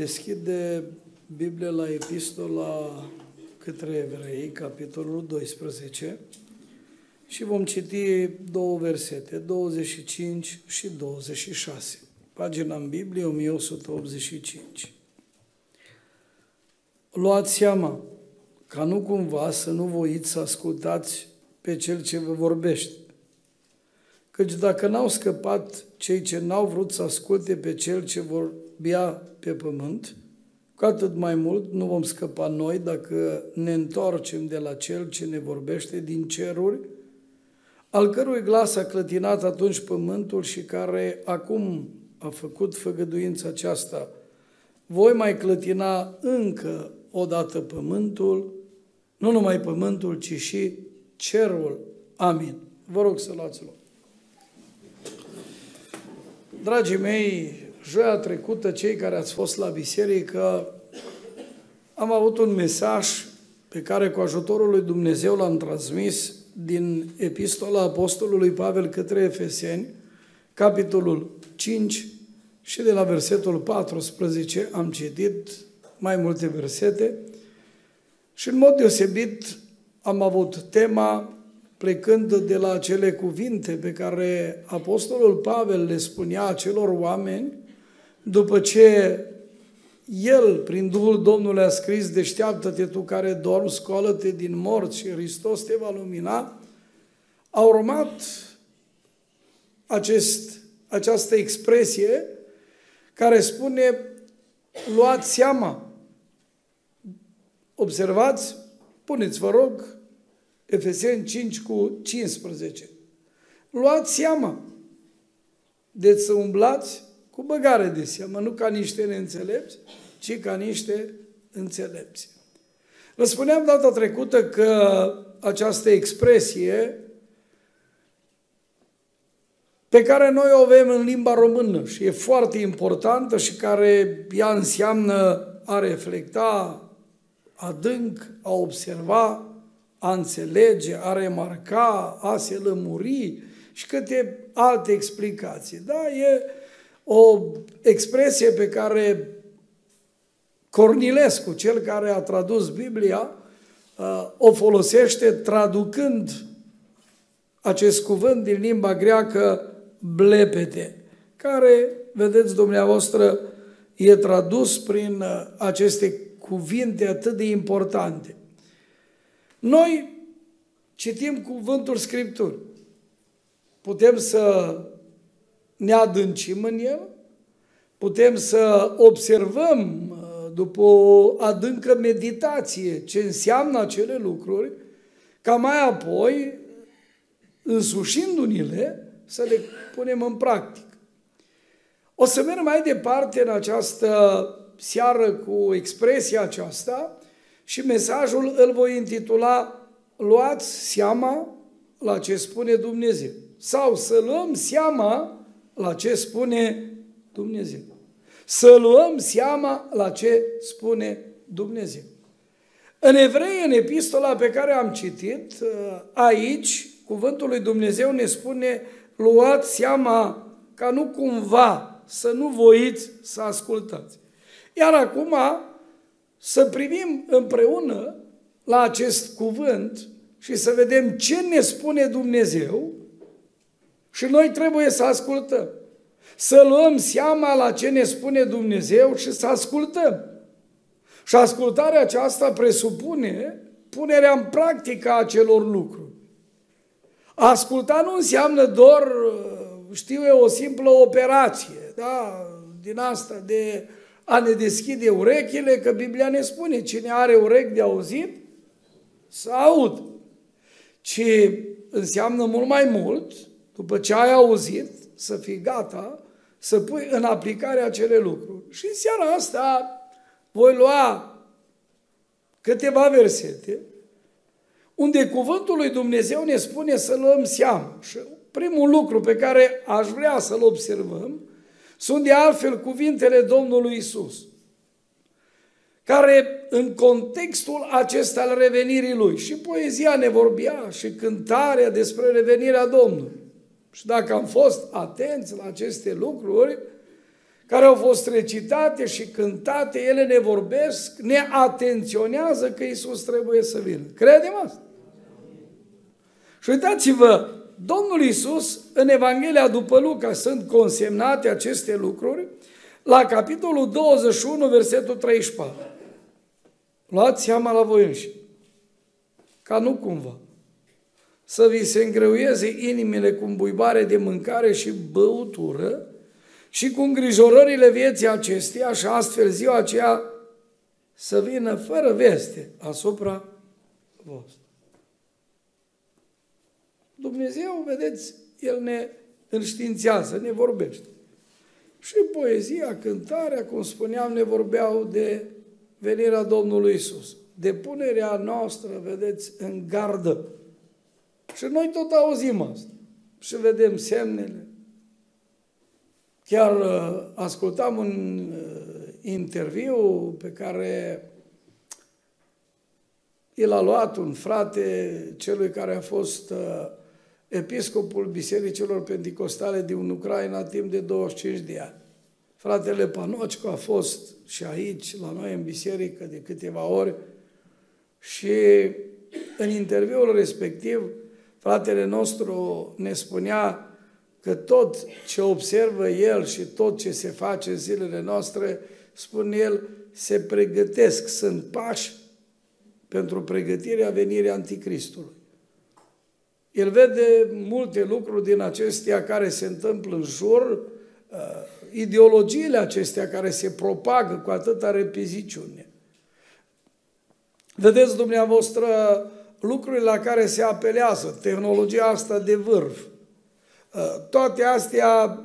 deschide Biblia la Epistola către Evrei, capitolul 12, și vom citi două versete, 25 și 26. Pagina în Biblie, 1185. Luați seama ca nu cumva să nu voiți să ascultați pe cel ce vă vorbește. Căci dacă n-au scăpat cei ce n-au vrut să asculte pe cel ce vorbea pe pământ, cu atât mai mult nu vom scăpa noi dacă ne întoarcem de la cel ce ne vorbește din ceruri, al cărui glas a clătinat atunci pământul și care acum a făcut făgăduința aceasta. Voi mai clătina încă odată pământul, nu numai pământul, ci și cerul. Amin. Vă rog să luați loc. Dragii mei, joia trecută, cei care ați fost la biserică, am avut un mesaj pe care cu ajutorul lui Dumnezeu l-am transmis din Epistola Apostolului Pavel către Efeseni, capitolul 5 și de la versetul 14 am citit mai multe versete. Și în mod deosebit am avut tema plecând de la acele cuvinte pe care Apostolul Pavel le spunea acelor oameni, după ce el, prin Duhul Domnului, a scris, deșteaptă-te tu care dormi, scoală-te din morți și Hristos te va lumina, a urmat acest, această expresie care spune, luați seama. Observați, puneți, vă rog, Efeseni 5 cu 15. Luați seama. Deci să umblați cu băgare de seamă, nu ca niște neînțelepți, ci ca niște înțelepți. Vă spuneam data trecută că această expresie pe care noi o avem în limba română și e foarte importantă și care ea înseamnă a reflecta adânc, a observa, a înțelege, a remarca, a se lămuri și câte alte explicații. Da, e o expresie pe care Cornilescu, cel care a tradus Biblia, uh, o folosește traducând acest cuvânt din limba greacă blepete, care, vedeți dumneavoastră, e tradus prin uh, aceste cuvinte atât de importante. Noi citim cuvântul Scripturii. Putem să ne adâncim în el, putem să observăm uh, după o adâncă meditație ce înseamnă acele lucruri, ca mai apoi, însușindu-ni-le, să le punem în practică. O să merg mai departe în această seară cu expresia aceasta și mesajul îl voi intitula Luați seama la ce spune Dumnezeu. Sau să luăm seama la ce spune Dumnezeu. Să luăm seama la ce spune Dumnezeu. În evrei, în epistola pe care am citit, aici, cuvântul lui Dumnezeu ne spune luați seama ca nu cumva să nu voiți să ascultați. Iar acum să privim împreună la acest cuvânt și să vedem ce ne spune Dumnezeu și noi trebuie să ascultăm. Să luăm seama la ce ne spune Dumnezeu și să ascultăm. Și ascultarea aceasta presupune punerea în practică a acelor lucruri. asculta nu înseamnă doar, știu eu, o simplă operație, da, din asta de a ne deschide urechile, că Biblia ne spune, cine are urechi de auzit, să aud. Ci înseamnă mult mai mult, după ce ai auzit, să fii gata, să pui în aplicare acele lucruri. Și în seara asta voi lua câteva versete unde cuvântul lui Dumnezeu ne spune să luăm seamă. Și primul lucru pe care aș vrea să-l observăm sunt de altfel cuvintele Domnului Isus, care în contextul acesta al revenirii Lui, și poezia ne vorbea, și cântarea despre revenirea Domnului. Și dacă am fost atenți la aceste lucruri, care au fost recitate și cântate, ele ne vorbesc, ne atenționează că Isus trebuie să vină. Credem asta? Și uitați-vă, Domnul Isus, în Evanghelia după Luca, sunt consemnate aceste lucruri, la capitolul 21, versetul 34. Luați seama la voi înși, ca nu cumva să vi se îngreuieze inimile cu buibare de mâncare și băutură și cu îngrijorările vieții acesteia și astfel ziua aceea să vină fără veste asupra voastră. Dumnezeu, vedeți, El ne înștiințează, ne vorbește. Și poezia, cântarea, cum spuneam, ne vorbeau de venirea Domnului Isus, de punerea noastră, vedeți, în gardă. Și noi tot auzim asta și vedem semnele. Chiar uh, ascultam un uh, interviu pe care el a luat un frate celui care a fost uh, episcopul Bisericilor Pentecostale din Ucraina timp de 25 de ani. Fratele Panocico a fost și aici, la noi în biserică, de câteva ori și în interviul respectiv, fratele nostru ne spunea că tot ce observă el și tot ce se face în zilele noastre, spune el, se pregătesc, sunt pași pentru pregătirea venirii Anticristului. El vede multe lucruri din acestea care se întâmplă în jur, uh, ideologiile acestea care se propagă cu atâta repeziciune. Vedeți dumneavoastră lucrurile la care se apelează, tehnologia asta de vârf, uh, toate astea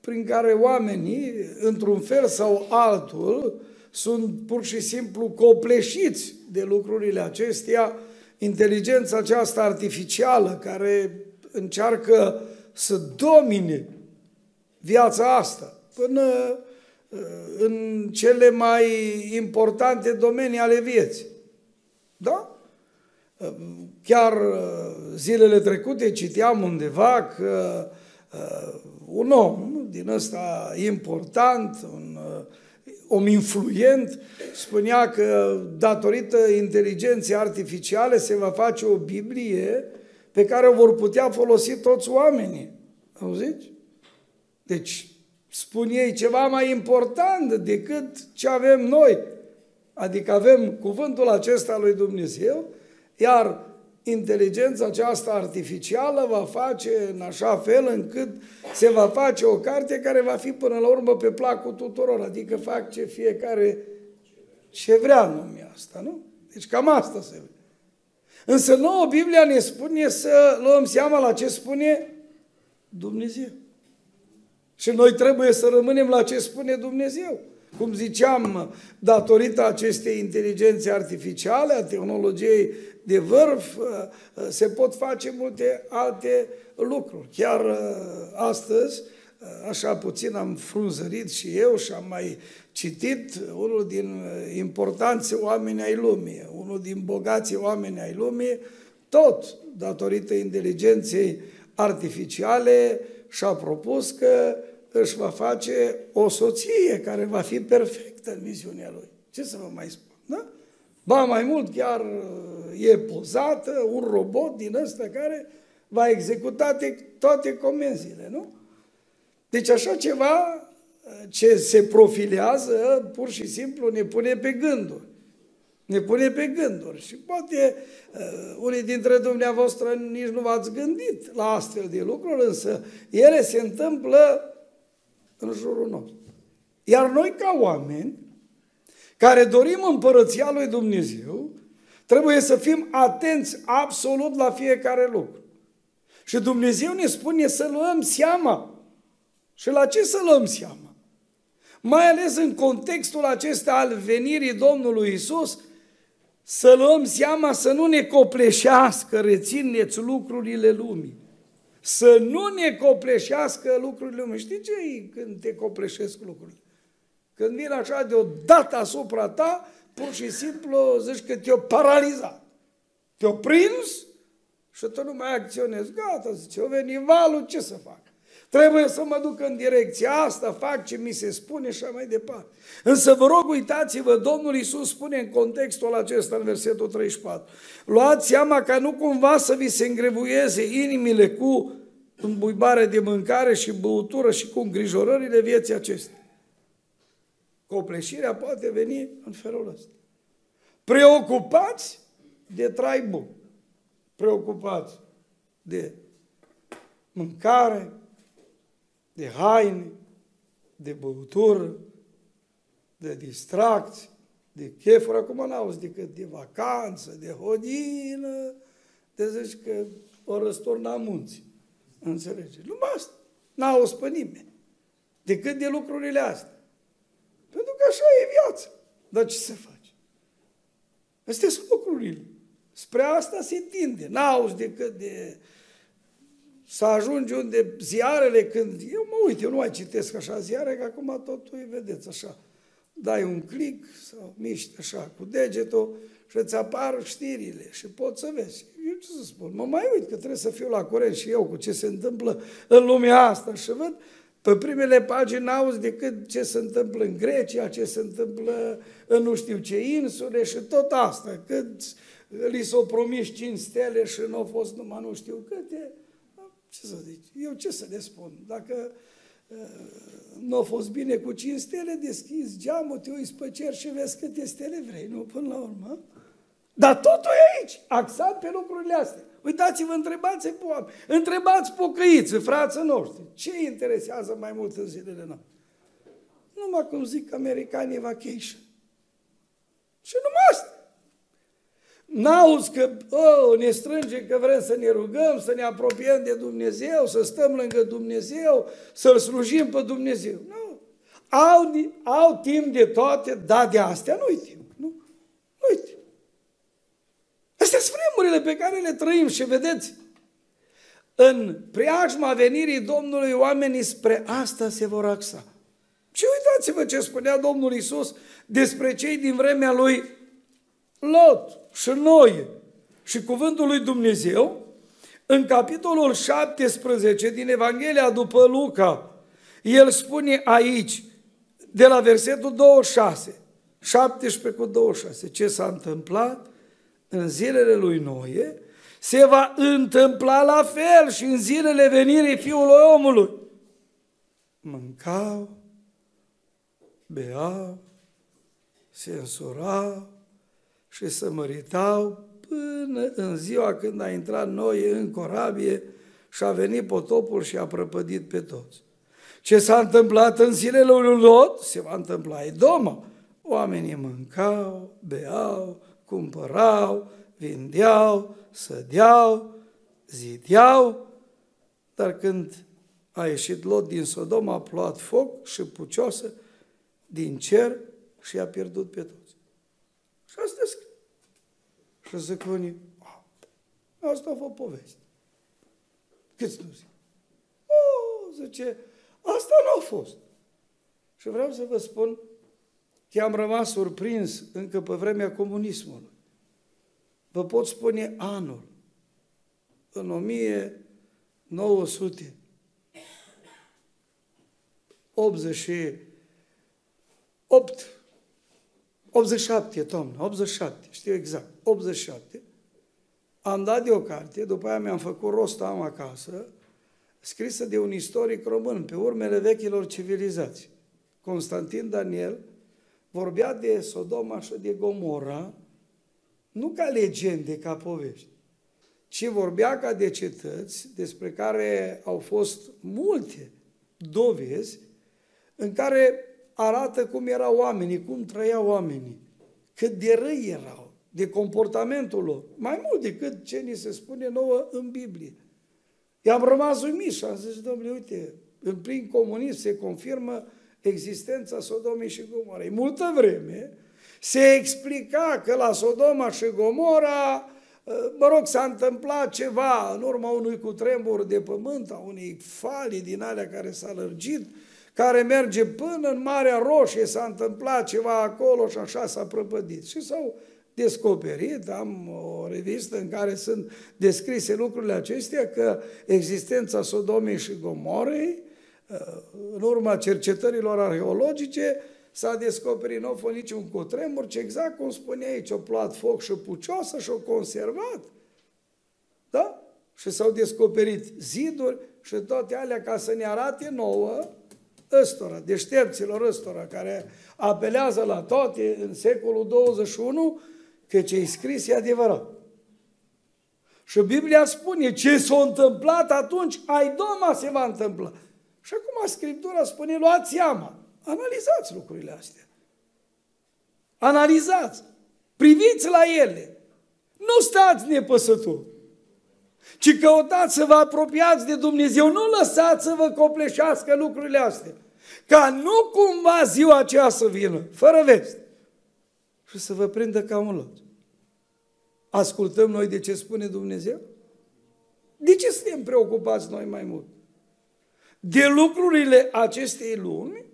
prin care oamenii, într-un fel sau altul, sunt pur și simplu copleșiți de lucrurile acestea, inteligența aceasta artificială care încearcă să domine viața asta până uh, în cele mai importante domenii ale vieții. Da? Uh, chiar uh, zilele trecute citeam undeva că un om din ăsta important, un om influent, spunea că datorită inteligenței artificiale se va face o Biblie pe care o vor putea folosi toți oamenii. Auziți? Deci, spun ei ceva mai important decât ce avem noi. Adică avem cuvântul acesta lui Dumnezeu, iar inteligența aceasta artificială va face în așa fel încât se va face o carte care va fi până la urmă pe placul tuturor, adică fac ce fiecare ce vrea în lumea asta, nu? Deci cam asta se vede. Însă nouă Biblia ne spune să luăm seama la ce spune Dumnezeu. Și noi trebuie să rămânem la ce spune Dumnezeu. Cum ziceam, datorită acestei inteligențe artificiale, a tehnologiei de vârf, se pot face multe alte lucruri. Chiar uh, astăzi, uh, așa puțin am frunzărit și eu și am mai citit unul din uh, importanți oameni ai lumii, unul din bogații oameni ai lumii, tot datorită inteligenței artificiale și-a propus că își va face o soție care va fi perfectă în misiunea lui. Ce să vă mai spun, da? Ba mai mult, chiar uh, e pozată un robot din ăsta care va executa toate comenzile, nu? Deci așa ceva uh, ce se profilează, pur și simplu ne pune pe gânduri. Ne pune pe gânduri și poate uh, unii dintre dumneavoastră nici nu v-ați gândit la astfel de lucruri, însă ele se întâmplă în jurul nostru. Iar noi ca oameni care dorim împărăția lui Dumnezeu, trebuie să fim atenți absolut la fiecare lucru. Și Dumnezeu ne spune să luăm seama. Și la ce să luăm seama? Mai ales în contextul acesta al venirii Domnului Isus, să luăm seama să nu ne copleșească, rețineți lucrurile lumii să nu ne copleșească lucrurile lumii. Știi ce e când te copleșesc lucrurile? Când vin așa de o dată asupra ta, pur și simplu zici că te-o paralizat. Te-o prins și tu nu mai acționezi. Gata, zice, o veni valul, ce să fac? Trebuie să mă duc în direcția asta, fac ce mi se spune și așa mai departe. Însă vă rog, uitați-vă, Domnul Iisus spune în contextul acesta, în versetul 34, luați seama ca nu cumva să vi se îngrevuieze inimile cu îmbuibare de mâncare și băutură și cu îngrijorările vieții acestea. Copleșirea poate veni în felul ăsta. Preocupați de trai bun. Preocupați de mâncare, de haine, de băutură, de distracție, de chefuri. Acum n-auzi decât de vacanță, de hodină, de zici că o răsturna munții. Înțelege? Numai asta. N-auzi pe nimeni. Decât de lucrurile astea. Pentru că așa e viața. Dar ce să faci? Astea sunt lucrurile. Spre asta se tinde. N-auzi decât de să ajungi unde ziarele când... Eu mă uit, eu nu mai citesc așa ziare, că acum totul îi vedeți așa. Dai un click sau miști așa cu degetul și îți apar știrile și poți să vezi. Eu ce să spun? Mă mai uit că trebuie să fiu la curent și eu cu ce se întâmplă în lumea asta și văd pe primele pagini n-auzi decât ce se întâmplă în Grecia, ce se întâmplă în nu știu ce insule și tot asta. Cât li s-au promis cinci stele și nu au fost numai nu știu câte. Ce să zic? Eu ce să le spun? Dacă uh, nu a fost bine cu cinci stele, deschizi geamul, te uiți pe cer și vezi câte stele vrei, nu? Până la urmă. Dar totul e aici, axat pe lucrurile astea. Uitați-vă, întrebați pe oameni, întrebați pocăiți, frații noștri, ce îi interesează mai mult în zilele noastre? Numai cum zic americanii vacation. Și numai asta. N-auzi că oh, ne strânge că vrem să ne rugăm, să ne apropiem de Dumnezeu, să stăm lângă Dumnezeu, să-L slujim pe Dumnezeu. Nu. Au, au timp de toate, dar de astea nu-i timp. Nu? Nu-i timp. Astea sunt vremurile pe care le trăim și vedeți, în preajma venirii Domnului oamenii spre asta se vor axa. Și uitați-vă ce spunea Domnul Isus despre cei din vremea lui Lot și noi și cuvântul lui Dumnezeu, în capitolul 17 din Evanghelia după Luca, el spune aici, de la versetul 26, 17 cu 26, ce s-a întâmplat în zilele lui Noe, se va întâmpla la fel și în zilele venirii Fiului omului. Mâncau, beau, se însurau, și să măritau până în ziua când a intrat noi în corabie și a venit potopul și a prăpădit pe toți. Ce s-a întâmplat în zilele lui Lot, se va întâmpla Edoma. Oamenii mâncau, beau, cumpărau, vindeau, sădeau, zideau, dar când a ieșit Lot din Sodoma, a plouat foc și pucioasă din cer și a pierdut pe toți. Și asta scrie. Și zic unii, asta a fost poveste. Câți nu zic? O, zice, asta nu a fost. Și vreau să vă spun că am rămas surprins încă pe vremea comunismului. Vă pot spune anul. În 1900 88 87, toamnă, 87, știu exact, 87, am dat de o carte, după aia mi-am făcut rost, am acasă, scrisă de un istoric român, pe urmele vechilor civilizații. Constantin Daniel vorbea de Sodoma și de Gomora, nu ca legende, ca povești, ci vorbea ca de cetăți despre care au fost multe dovezi în care arată cum erau oamenii, cum trăiau oamenii, cât de răi erau, de comportamentul lor, mai mult decât ce ni se spune nouă în Biblie. I-am rămas uimit și am zis, domnule, uite, în plin comunism se confirmă existența Sodomei și Gomorei. Multă vreme se explica că la Sodoma și Gomora, mă rog, s-a întâmplat ceva în urma unui cutremur de pământ, a unei falii din alea care s-a lărgit, care merge până în Marea Roșie, s-a întâmplat ceva acolo și așa s-a prăpădit. Și s-au descoperit, am o revistă în care sunt descrise lucrurile acestea, că existența Sodomei și Gomorei, în urma cercetărilor arheologice, s-a descoperit, nu a fost niciun cutremur, ci exact cum spune aici, o plat foc și pucioasă și o conservat. Da? Și s-au descoperit ziduri și toate alea ca să ne arate nouă ăstora, deștepților ăstora, care apelează la toate în secolul 21, că ce e scris e adevărat. Și Biblia spune ce s-a întâmplat atunci, ai doma se va întâmpla. Și acum Scriptura spune, luați seama, analizați lucrurile astea. Analizați, priviți la ele. Nu stați nepăsători, ci căutați să vă apropiați de Dumnezeu. Nu lăsați să vă copleșească lucrurile astea. Ca nu cumva ziua aceea să vină, fără vest, și să vă prindă ca un lot. Ascultăm noi de ce spune Dumnezeu? De ce suntem preocupați noi mai mult? De lucrurile acestei lumi?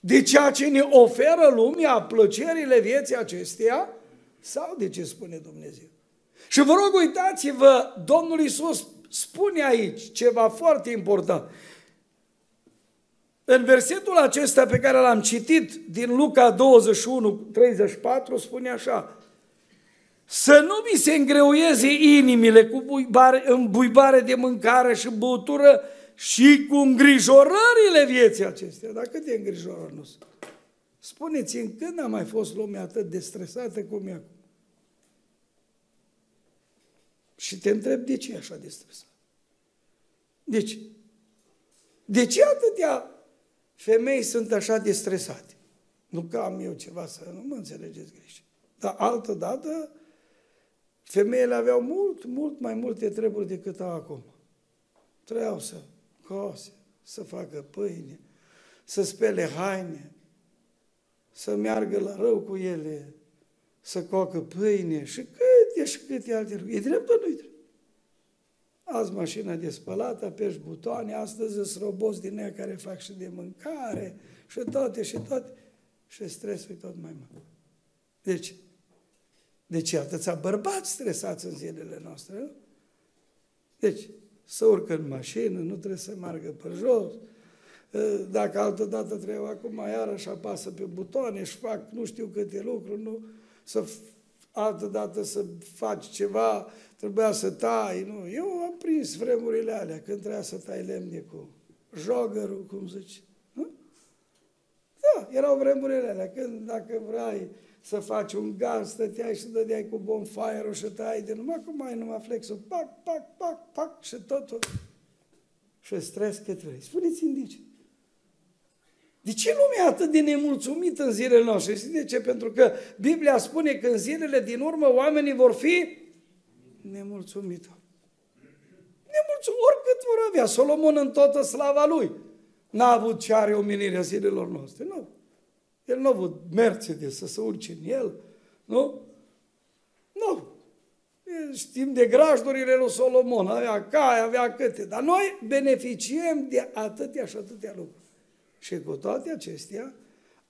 De ceea ce ne oferă lumea, plăcerile vieții acesteia? Sau de ce spune Dumnezeu? Și vă rog, uitați-vă, Domnul Iisus spune aici ceva foarte important. În versetul acesta pe care l-am citit din Luca 21, 34, spune așa, să nu vi se îngreuieze inimile cu buibare, buibare de mâncare și băutură și cu îngrijorările vieții acestea. Dar câte îngrijorări nu sunt? Spuneți-mi, când a mai fost lumea atât de stresată cum e acum? Și te întreb, de ce e așa de stresat? De ce? De ce atâtea femei sunt așa de stresate? Nu că am eu ceva să nu mă înțelegeți greșit. Dar altă dată, femeile aveau mult, mult mai multe treburi decât au acum. Trebuiau să cose, să facă pâine, să spele haine, să meargă la rău cu ele, să coacă pâine și câte și câte alte lucruri. E drept nu-i drept? Azi mașina de spălat, apeși butoane, astăzi sunt roboți din ea care fac și de mâncare și toate și toate. Și stresul e tot mai mare. Deci, deci atâția bărbați stresați în zilele noastre, nu? Deci, să urcă în mașină, nu trebuie să meargă pe jos, dacă altă dată trebuie acum iarăși apasă pe butoane și fac nu știu câte lucruri, nu? să altă dată să faci ceva, trebuia să tai, nu? Eu am prins vremurile alea, când trebuia să tai lemne cu jogărul, cum zici. Nu? Da, erau vremurile alea, când dacă vrei să faci un gaz, stăteai și dădeai cu bonfire și tai de numai cum ai numai flexul, pac, pac, pac, pac și totul. Și stres că trebuie. Spuneți-mi de ce. De ce lumea e atât de nemulțumită în zilele noastre? Știți de ce? Pentru că Biblia spune că în zilele din urmă oamenii vor fi nemulțumiți. Nemulțumiți, oricât vor avea. Solomon în toată slava lui. N-a avut ce are omenirea zilelor noastre. Nu. El nu a avut Mercedes să se urce în el. Nu? Nu. Știm de grajdurile lui Solomon. Avea cai, avea câte. Dar noi beneficiem de atâtea și atâtea lucruri. Și cu toate acestea,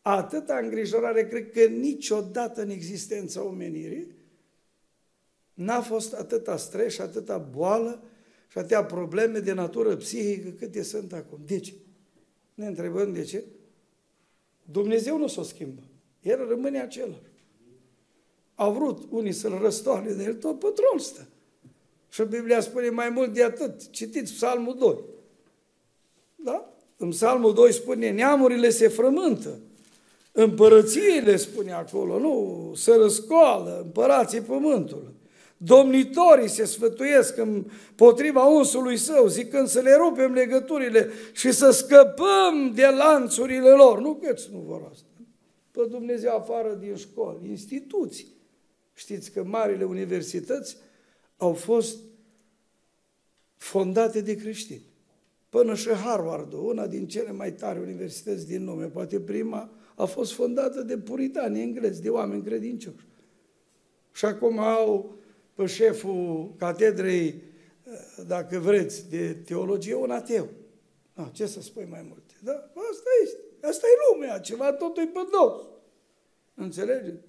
atâta îngrijorare, cred că niciodată în existența omenirii n-a fost atâta stres și atâta boală și atâtea probleme de natură psihică câte sunt acum. De ce? Ne întrebăm de ce? Dumnezeu nu s-o schimbă. El rămâne acela. Au vrut unii să-l răstoarne de el, tot pe tron stă. Și Biblia spune mai mult de atât. Citiți Psalmul 2. Da? În Psalmul 2 spune, neamurile se frământă, împărățiile, spune acolo, nu, se răscoală, împărații pământului. Domnitorii se sfătuiesc împotriva unsului său, zicând să le rupem legăturile și să scăpăm de lanțurile lor. Nu câți nu vor asta. Pe Dumnezeu afară din școli, instituții. Știți că marile universități au fost fondate de creștini până și Harvard, una din cele mai tari universități din lume, poate prima, a fost fondată de puritani englezi, de oameni credincioși. Și acum au pe șeful catedrei, dacă vreți, de teologie, un ateu. Da, ce să spui mai multe? Da? Asta este. Asta e lumea, ceva totul e pe dos. Înțelegeți?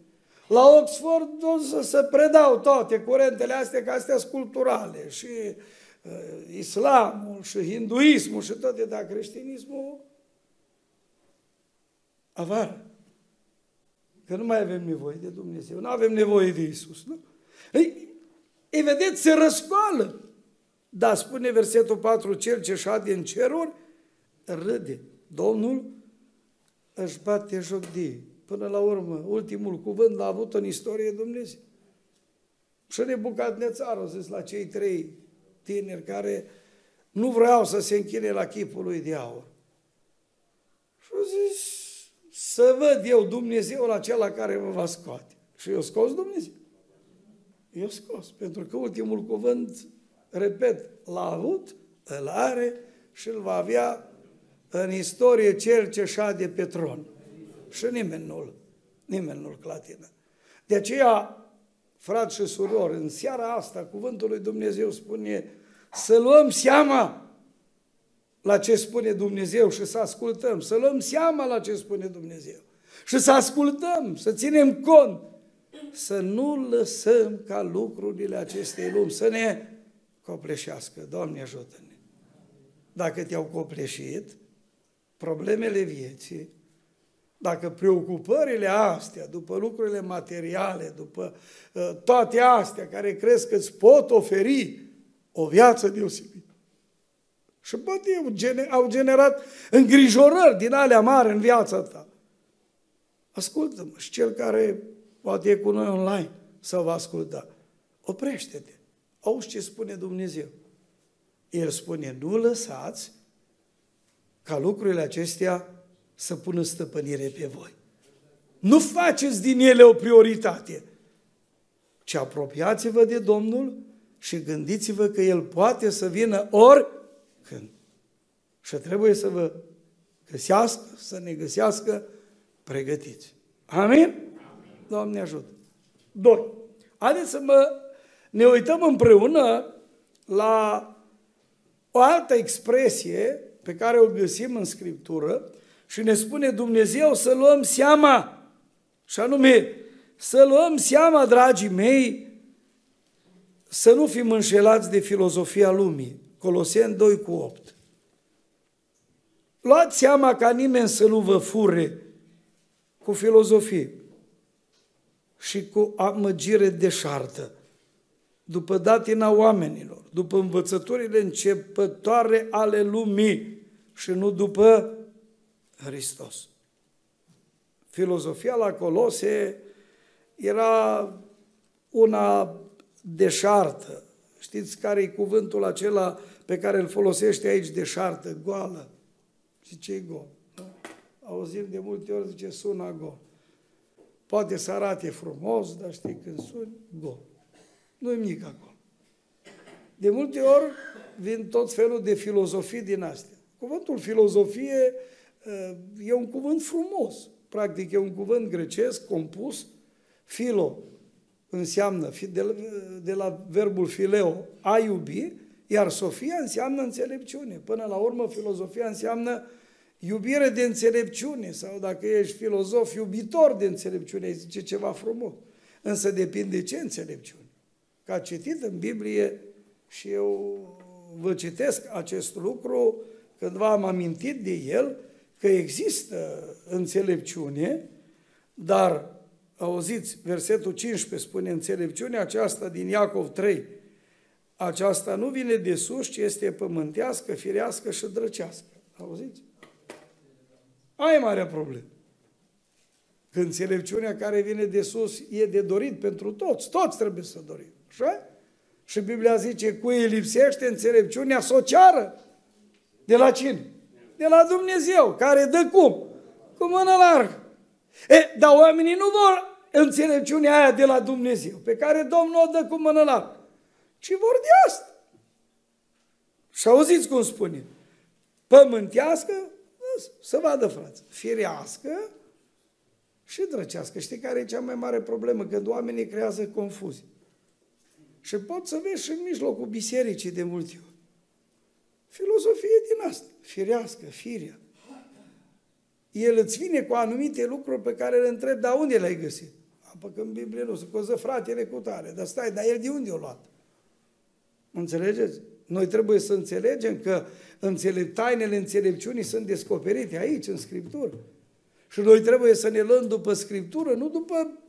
La Oxford o să se predau toate curentele astea, că astea sunt culturale și uh, islamul și hinduismul și toate, dar creștinismul avară. Că nu mai avem nevoie de Dumnezeu, nu avem nevoie de Isus. Nu? Ei, ei vedeți, se răscoală. Dar spune versetul 4, cel ce șade în ceruri, râde. Domnul își bate joc de ei. Până la urmă, ultimul cuvânt l-a avut în istorie Dumnezeu. Și Nebucadnețar, au zis la cei trei tineri care nu vreau să se închine la chipul lui de aur. Și au zis, să văd eu Dumnezeul acela care vă va scoate. Și eu scos Dumnezeu. Eu scos, pentru că ultimul cuvânt, repet, l-a avut, îl are și îl va avea în istorie cel ce șade pe tron. Și nimeni nu-l, nimeni nu-l clatină. De aceea, frați și surori, în seara asta, cuvântul lui Dumnezeu spune să luăm seama la ce spune Dumnezeu și să ascultăm, să luăm seama la ce spune Dumnezeu și să ascultăm, să ținem cont, să nu lăsăm ca lucrurile acestei lumi să ne copleșească. Doamne ajută-ne! Dacă te-au copleșit, problemele vieții, dacă preocupările astea, după lucrurile materiale, după uh, toate astea care crezi că îți pot oferi o viață deosebită, și poate au generat îngrijorări din alea mari în viața ta. Ascultă-mă și cel care poate e cu noi online să vă asculta. Oprește-te. Auzi ce spune Dumnezeu. El spune, nu lăsați ca lucrurile acestea să pună stăpânire pe voi. Nu faceți din ele o prioritate, ci apropiați-vă de Domnul și gândiți-vă că El poate să vină oricând. Și trebuie să vă găsească, să ne găsească pregătiți. Amin? Amin. Doamne ajută. Doi. Haideți să mă, ne uităm împreună la o altă expresie pe care o găsim în Scriptură și ne spune Dumnezeu să luăm seama, și anume să luăm seama, dragii mei, să nu fim înșelați de filozofia lumii. Coloseni 2 cu 8. Luați seama ca nimeni să nu vă fure cu filozofie și cu amăgire deșartă, după datina oamenilor, după învățăturile începătoare ale lumii și nu după Hristos. Filozofia la Colose era una deșartă. Știți care e cuvântul acela pe care îl folosește aici deșartă, goală? Și ce e gol? auzim de multe ori, zice, sună gol. Poate să arate frumos, dar știi, când suni, gol. Nu e nimic acolo. De multe ori vin tot felul de filozofii din astea. Cuvântul filozofie e un cuvânt frumos. Practic e un cuvânt grecesc compus, filo înseamnă, de la, de la verbul fileo, a iubi, iar sofia înseamnă înțelepciune. Până la urmă, filozofia înseamnă iubire de înțelepciune sau dacă ești filozof, iubitor de înțelepciune, zice ceva frumos. Însă depinde ce înțelepciune. Ca citit în Biblie și eu vă citesc acest lucru, când v-am amintit de el, că există înțelepciune, dar, auziți, versetul 15 spune înțelepciunea aceasta din Iacov 3, aceasta nu vine de sus, ci este pământească, firească și drăcească. Auziți? Ai mare problemă. Că înțelepciunea care vine de sus e de dorit pentru toți. Toți trebuie să dorim. Așa? Și Biblia zice, cu ei lipsește înțelepciunea socială. De la cine? De la Dumnezeu, care dă cum? Cu mână largă. E, dar oamenii nu vor înțelepciunea aia de la Dumnezeu, pe care Domnul o dă cu mână largă, ci vor de asta. Și auziți cum spune? Pământească, să vadă, frați, firească și drăcească. Știi care e cea mai mare problemă? Când oamenii creează confuzie. Și pot să vezi și în mijlocul bisericii de multe ori. Filozofie din asta, firească, firea. El îți vine cu anumite lucruri pe care le întreb, dar unde le-ai găsit? Apă că în Biblie nu se coză fratele cu tare. Dar stai, dar el de unde o luat? Înțelegeți? Noi trebuie să înțelegem că înțele- tainele înțelepciunii sunt descoperite aici, în Scriptură. Și noi trebuie să ne luăm după Scriptură, nu după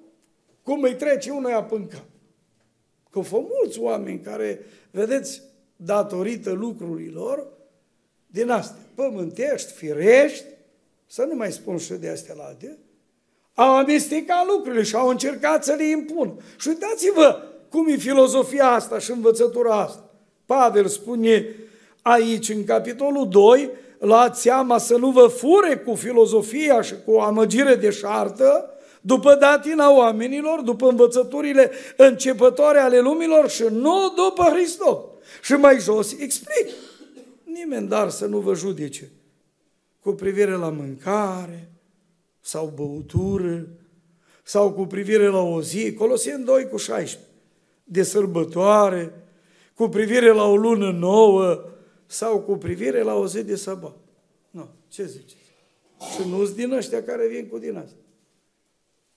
cum îi trece unul în cap. Că fă mulți oameni care, vedeți, datorită lucrurilor din astea, pământești, firești, să nu mai spun și de astea la alte, au amestecat lucrurile și au încercat să le impună. Și uitați-vă cum e filozofia asta și învățătura asta. Pavel spune aici, în capitolul 2, luați seama să nu vă fure cu filozofia și cu amăgire de șartă, după datina oamenilor, după învățăturile începătoare ale lumilor și nu după Hristos. Și mai jos explic. Nimeni dar să nu vă judece cu privire la mâncare sau băutură sau cu privire la o zi, Colosien 2 cu 16, de sărbătoare, cu privire la o lună nouă sau cu privire la o zi de sabat. Nu, ce ziceți? Și nu-s din ăștia care vin cu din asta.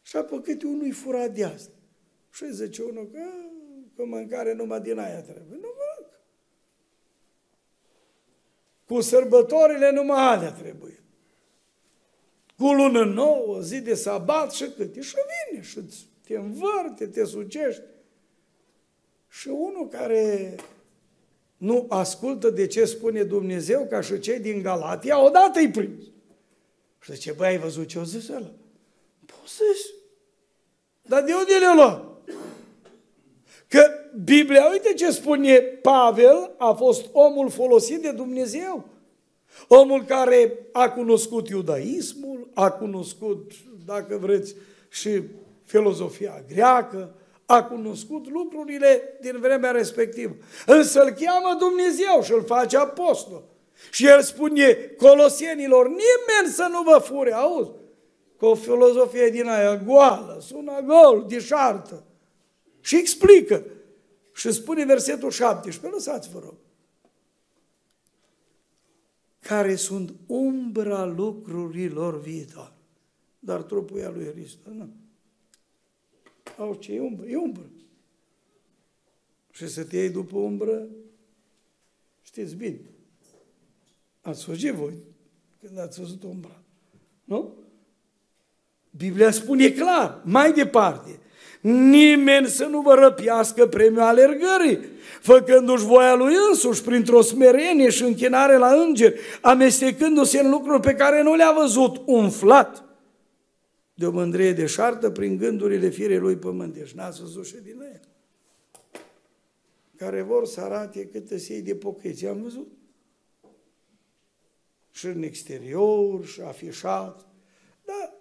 Și apă câte unul furat de asta. Și zice unul că, că mâncare numai din aia trebuie. Nu mănânc. Cu sărbătorile numai alea trebuie. Cu lună nouă, zi de sabat și câte. Și vine și te învârte, te sucești. Și unul care nu ascultă de ce spune Dumnezeu, ca și cei din Galatia, odată îi prins. Și zice, băi, ai văzut ce o zis ăla? Poți zis. Dar de unde le-a luat? Că Biblia, uite ce spune Pavel, a fost omul folosit de Dumnezeu. Omul care a cunoscut iudaismul, a cunoscut, dacă vreți, și filozofia greacă, a cunoscut lucrurile din vremea respectivă. Însă îl cheamă Dumnezeu și îl face apostol. Și el spune colosienilor, nimeni să nu vă fure, auzi? Cu o filozofie din aia goală, sună gol, deșartă. Și explică. Și spune versetul 17, lăsați vă rog. Care sunt umbra lucrurilor viitoare. Dar trupul e al lui Hristos, nu. Au ce e umbră? E umbră. Și să te iei după umbră, știți bine. Ați fugit voi când ați văzut umbra. Nu? Biblia spune clar, mai departe, nimeni să nu vă răpiască premiul alergării, făcându-și voia lui însuși printr-o smerenie și închinare la îngeri, amestecându-se în lucruri pe care nu le-a văzut, umflat de o mândrie de șartă prin gândurile firei lui pământești. N-ați văzut și din el. Care vor să arate câte se de pocheți. Am văzut. Și în exterior, și afișat. Dar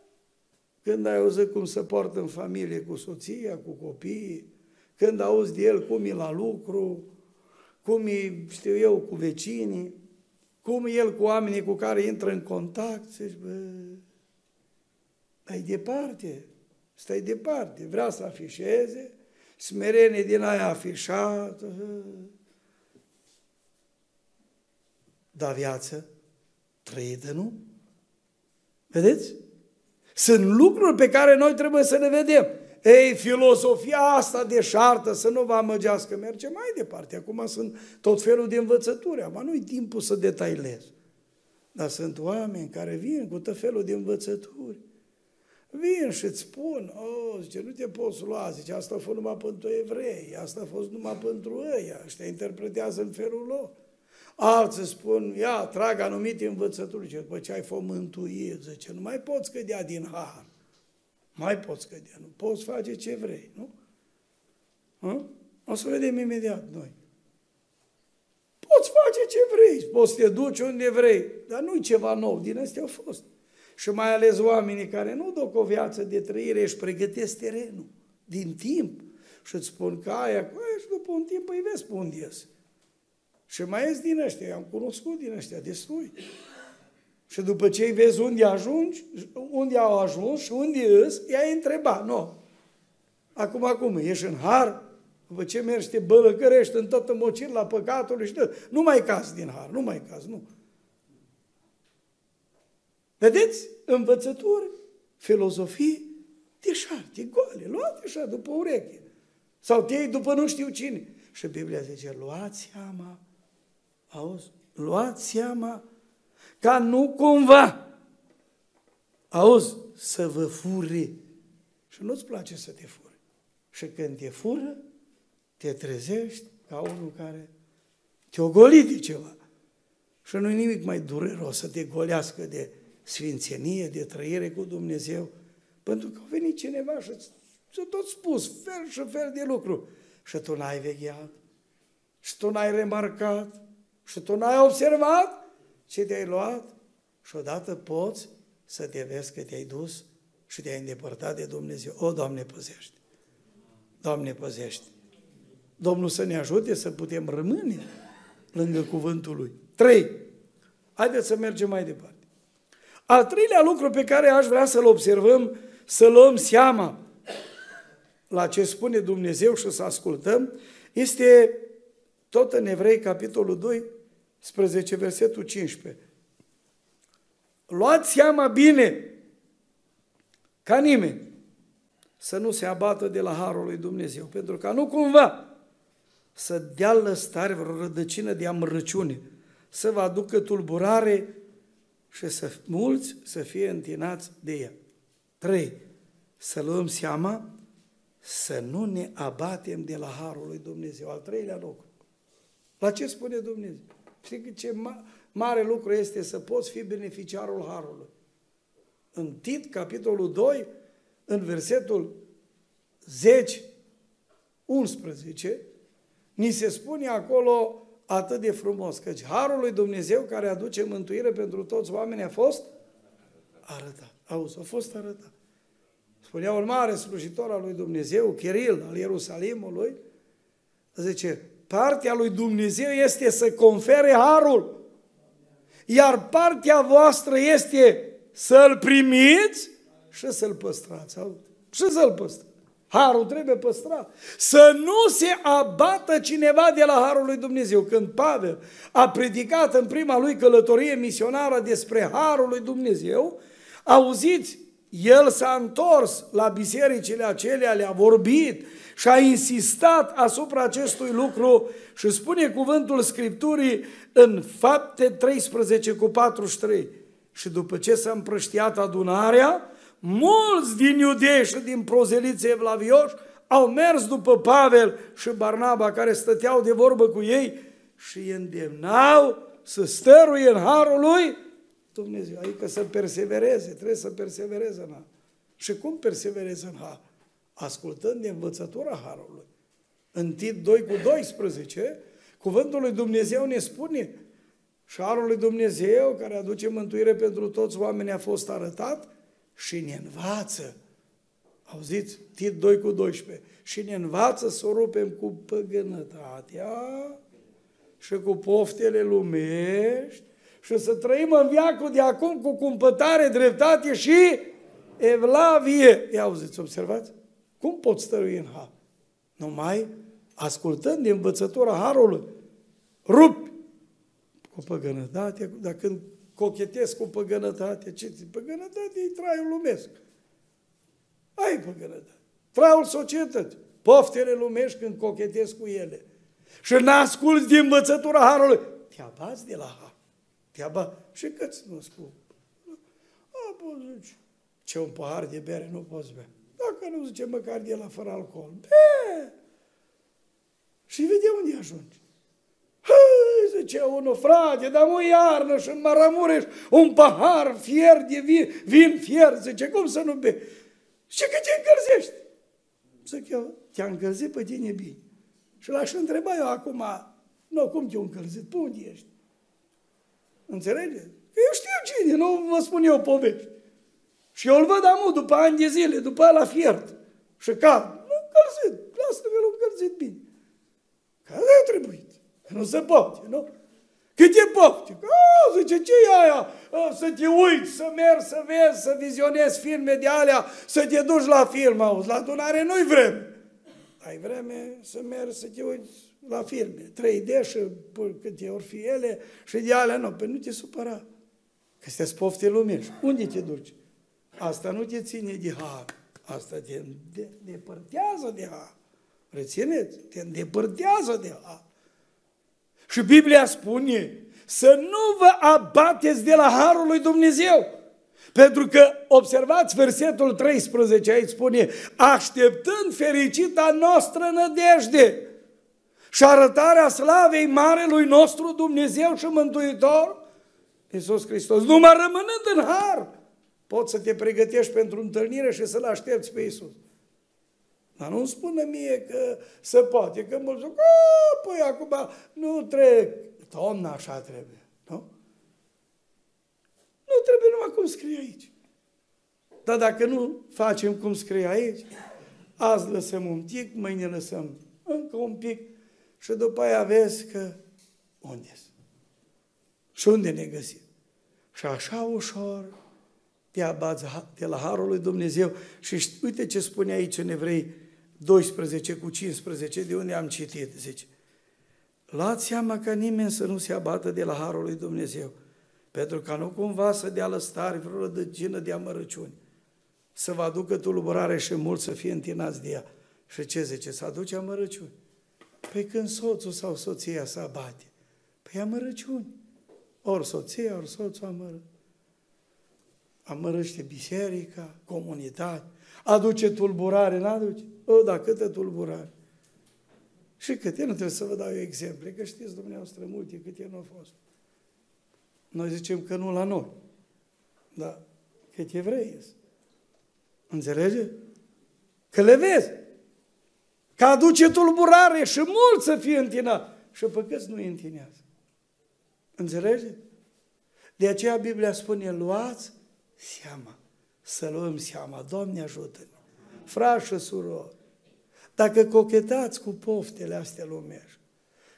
când ai auzit cum se poartă în familie cu soția, cu copiii, când auzi de el cum e la lucru, cum e, știu eu, cu vecinii, cum e el cu oamenii cu care intră în contact, zici, bă, stai departe, stai departe, vrea să afișeze, smerenie din aia afișată, da viață trăită, nu? Vedeți? Sunt lucruri pe care noi trebuie să le vedem. Ei, filosofia asta de șartă să nu vă amăgească, merge mai departe. Acum sunt tot felul de învățături, acum nu-i timpul să detailez. Dar sunt oameni care vin cu tot felul de învățături. Vin și îți spun, oh, zice, nu te poți lua, zice, asta a fost numai pentru evrei, asta a fost numai pentru ăia, ăștia interpretează în felul lor. Alții spun, ia, trag anumite învățături, zice, după ce ai fost mântuit, zice, nu mai poți cădea din har. Mai poți cădea, nu poți face ce vrei, nu? Hă? O să vedem imediat noi. Poți face ce vrei, poți să te duci unde vrei, dar nu-i ceva nou, din astea au fost. Și mai ales oamenii care nu duc o viață de trăire, își pregătesc terenul din timp și îți spun că aia, aia și după un timp îi vezi pe unde ies. Și mai ies din ăștia, am cunoscut din ăștia destui. Și după ce îi vezi unde ajungi, unde au ajuns și unde îs, i-ai întrebat, nu. Acum, acum, ești în har, după ce mergi, te bălăcărești în toată mocirla păcatului și tot, nu mai caz din har, nu mai caz, nu. Vedeți? Învățături, filozofii, deșarte, goale, luate așa după ureche. Sau te iei după nu știu cine. Și Biblia zice, luați seama, auzi, luați seama, ca nu cumva, auzi, să vă fure. Și nu-ți place să te fure. Și când te fură, te trezești ca unul care te-o golit de ceva. Și nu-i nimic mai dureros să te golească de sfințenie, de trăire cu Dumnezeu, pentru că a venit cineva și ți-a tot spus fel și fel de lucru. Și tu n-ai vegheat, și tu n-ai remarcat, și tu n-ai observat ce te-ai luat și odată poți să te vezi că te-ai dus și te-ai îndepărtat de Dumnezeu. O, Doamne, păzește! Doamne, păzește! Domnul să ne ajute să putem rămâne lângă cuvântul Lui. Trei. Haideți să mergem mai departe. Al treilea lucru pe care aș vrea să-l observăm, să luăm seama la ce spune Dumnezeu și să ascultăm, este tot în Evrei, capitolul 2, 10, versetul 15. Luați seama bine, ca nimeni, să nu se abată de la Harul lui Dumnezeu, pentru ca nu cumva să dea lăstare vreo rădăcină de amărăciune, să vă aducă tulburare și să mulți să fie întinați de ea. 3. Să luăm seama să nu ne abatem de la Harul lui Dumnezeu. Al treilea lucru. La ce spune Dumnezeu? Știi ce ma- mare lucru este să poți fi beneficiarul Harului. În Tit, capitolul 2, în versetul 10, 11, ni se spune acolo atât de frumos, căci Harul lui Dumnezeu care aduce mântuire pentru toți oamenii a fost arătat. Auzi, a fost arătat. Spunea un mare slujitor al lui Dumnezeu, Chiril, al Ierusalimului, zice, partea lui Dumnezeu este să confere harul, iar partea voastră este să-l primiți și să-l păstrați. Și să-l păstrați. Harul trebuie păstrat. Să nu se abată cineva de la Harul lui Dumnezeu. Când Pavel a predicat în prima lui călătorie misionară despre Harul lui Dumnezeu, auziți, el s-a întors la bisericile acelea, le-a vorbit și a insistat asupra acestui lucru și spune cuvântul Scripturii în fapte 13 cu 43. Și după ce s-a împrăștiat adunarea, mulți din iudeși și din prozeliți evlavioși au mers după Pavel și Barnaba care stăteau de vorbă cu ei și îi îndemnau să stăruie în harul lui Dumnezeu, adică să persevereze, trebuie să persevereze în har. Și cum persevereze în har? Ascultând de învățătura harului. În Tit 2 cu 12, cuvântul lui Dumnezeu ne spune și harul lui Dumnezeu care aduce mântuire pentru toți oamenii a fost arătat și ne învață. Auziți? Tit 2 cu 12. Și ne învață să o rupem cu păgânătatea și cu poftele lumești și să trăim în viacul de acum cu cumpătare, dreptate și evlavie. Ia auziți, observați? Cum poți stărui în har? Numai ascultând de învățătura Harului. Rupi cu păgânătate, dar când cochetezi cu păgânătate, ce ți? Păgânătate e traiul lumesc. Ai păgânătate. Traiul societății. Poftele lumești când cochetezi cu ele. Și n-asculți din învățătura Harului. Te abați de la Har. Te abați. Și cât nu spun? A, poți zice, ce un pahar de bere nu poți bea. Dacă nu zice măcar de la fără alcool. Be! Și vede unde ajungi. Hăi, zice unul, frate, dar mă iarnă și în Maramureș un pahar fier de vin, vin fier, zice, cum să nu be? Și că te încălzești. Zic eu, te-a încălzit pe tine bine. Și l-aș întreba eu acum, nu, cum te-a încălzit? Pe unde ești? Înțelegeți? Că eu știu cine, nu vă spun eu povești. Și eu îl văd amul după ani de zile, după la fiert. Și cad. Nu încălzit. Lasă-mi l încălzit bine. Care a trebuit? Că nu se poate, nu? Cât e pofte? A, zice, ce e aia? A, să te uiți, să mergi, să vezi, să vizionezi filme de alea, să te duci la film, auzi, la adunare nu-i vreme. Ai vreme să mergi să te uiți la filme, 3D și câte ori fi ele și de alea nu, pe nu te supăra. Că sunt pofte lumești. Unde te duci? Asta nu te ține de har. Asta te îndepărtează de har. Rețineți? Te îndepărtează de har. Și Biblia spune să nu vă abateți de la harul lui Dumnezeu. Pentru că, observați versetul 13, aici spune, așteptând fericita noastră nădejde și arătarea slavei Marelui nostru Dumnezeu și Mântuitor, Iisus Hristos, numai rămânând în har, poți să te pregătești pentru întâlnire și să-L aștepți pe Iisus. Dar nu spune mie că se poate, că mulți zic, păi acum nu trec. Doamne, așa trebuie, nu? Nu trebuie numai cum scrie aici. Dar dacă nu facem cum scrie aici, azi lăsăm un pic, mâine lăsăm încă un pic și după aia vezi că unde Și unde ne găsim? Și așa ușor te abați de la Harul lui Dumnezeu și uite ce spune aici în Evrei 12 cu 15, de unde am citit, zice, luați seama ca nimeni să nu se abată de la Harul lui Dumnezeu, pentru ca nu cumva să dea lăstare vreo rădăgină de amărăciuni, să vă aducă tulburare și mult să fie întinați de ea. Și ce zice? Să aduce amărăciuni. Păi când soțul sau soția se abate, păi amărăciuni. Ori soția, ori soțul amără. Amărăște biserica, comunitate, aduce tulburare, nu aduce? O, da, câtă tulburare. Și câte, nu trebuie să vă dau eu exemple, că știți dumneavoastră multe câte nu au fost. Noi zicem că nu la noi. Da, cât evrei Înțelege? Că le vezi. Că aduce tulburare și mult să fie întinat. Și pe câți nu întinează. Înțelege? De aceea Biblia spune, luați seama. Să luăm seama. Doamne ajută-ne. Frați și surori, dacă cochetați cu poftele astea lumești,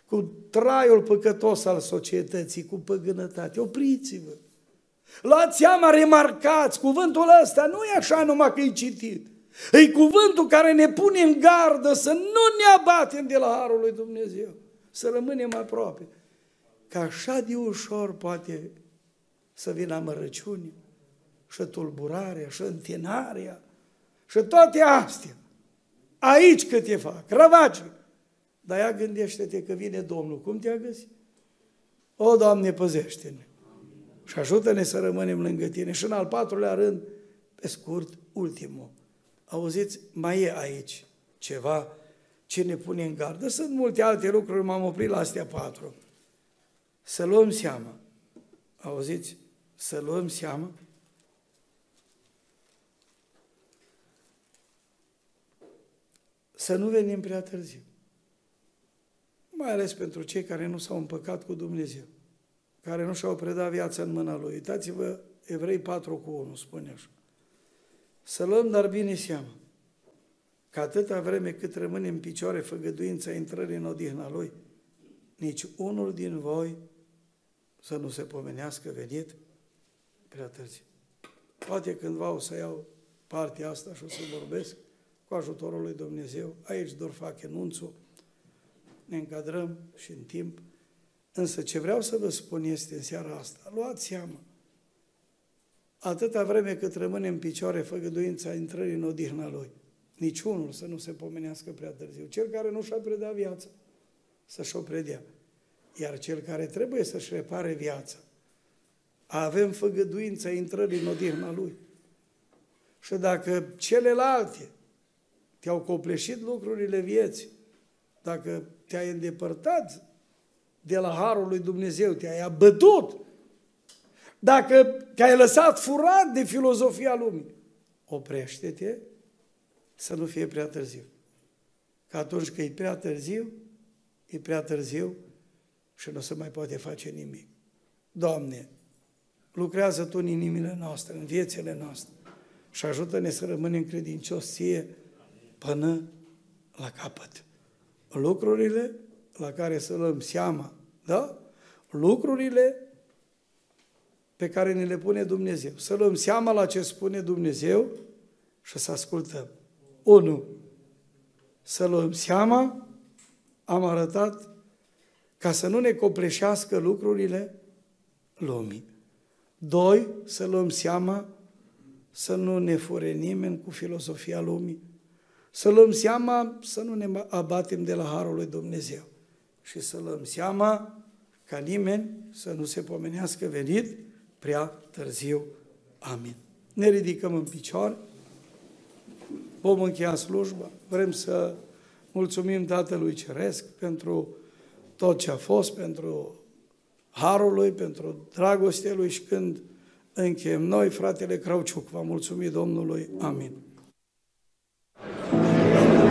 cu traiul păcătos al societății, cu păgânătate, opriți-vă. Luați seama, remarcați, cuvântul ăsta nu e așa numai că e citit. E cuvântul care ne pune în gardă să nu ne abatem de la Harul lui Dumnezeu, să rămânem aproape. Că așa de ușor poate să vină amărăciunea și tulburarea și întinarea și toate astea. Aici cât te fac, răvaci. Dar ea gândește-te că vine Domnul. Cum te-a găsit? O, Doamne, păzește-ne. Și ajută-ne să rămânem lângă Tine. Și în al patrulea rând, pe scurt, ultimul. Auziți, mai e aici ceva ce ne pune în gardă. Sunt multe alte lucruri, m-am oprit la astea patru. Să luăm seama. Auziți? Să luăm seama să nu venim prea târziu. Mai ales pentru cei care nu s-au împăcat cu Dumnezeu, care nu și-au predat viața în mâna Lui. Uitați-vă, Evrei 4 cu 1 spune așa. Să luăm dar bine seama că atâta vreme cât rămâne în picioare făgăduința intrării în odihna Lui, nici unul din voi să nu se pomenească venit prea târziu. Poate cândva o să iau partea asta și o să vorbesc, cu ajutorul lui Dumnezeu. Aici doar fac enunțul, ne încadrăm și în timp. Însă ce vreau să vă spun este în seara asta, luați seama, atâta vreme cât rămâne în picioare făgăduința intrării în odihna Lui, niciunul să nu se pomenească prea târziu. Cel care nu și-a predat viața, să-și o predea. Iar cel care trebuie să-și repare viața, avem făgăduința intrării în odihna Lui. Și dacă celelalte te-au copleșit lucrurile vieții, dacă te-ai îndepărtat de la Harul lui Dumnezeu, te-ai abătut, dacă te-ai lăsat furat de filozofia lumii, oprește-te să nu fie prea târziu. Că atunci când e prea târziu, e prea târziu și nu se mai poate face nimic. Doamne, lucrează Tu în inimile noastre, în viețile noastre și ajută-ne să rămânem credincioși ție până la capăt. Lucrurile la care să luăm seama, da? Lucrurile pe care ne le pune Dumnezeu. Să luăm seama la ce spune Dumnezeu și să ascultăm. Unu, să luăm seama, am arătat, ca să nu ne copleșească lucrurile lumii. Doi, să luăm seama să nu ne fure nimeni cu filosofia lumii, să luăm seama să nu ne abatem de la Harul lui Dumnezeu și să luăm seama ca nimeni să nu se pomenească venit prea târziu. Amin. Ne ridicăm în picioare, vom încheia slujba, vrem să mulțumim Tatălui Ceresc pentru tot ce a fost, pentru harul lui, pentru dragostea lui și când încheiem noi, fratele Crauciuc, va mulțumi Domnului. Amin.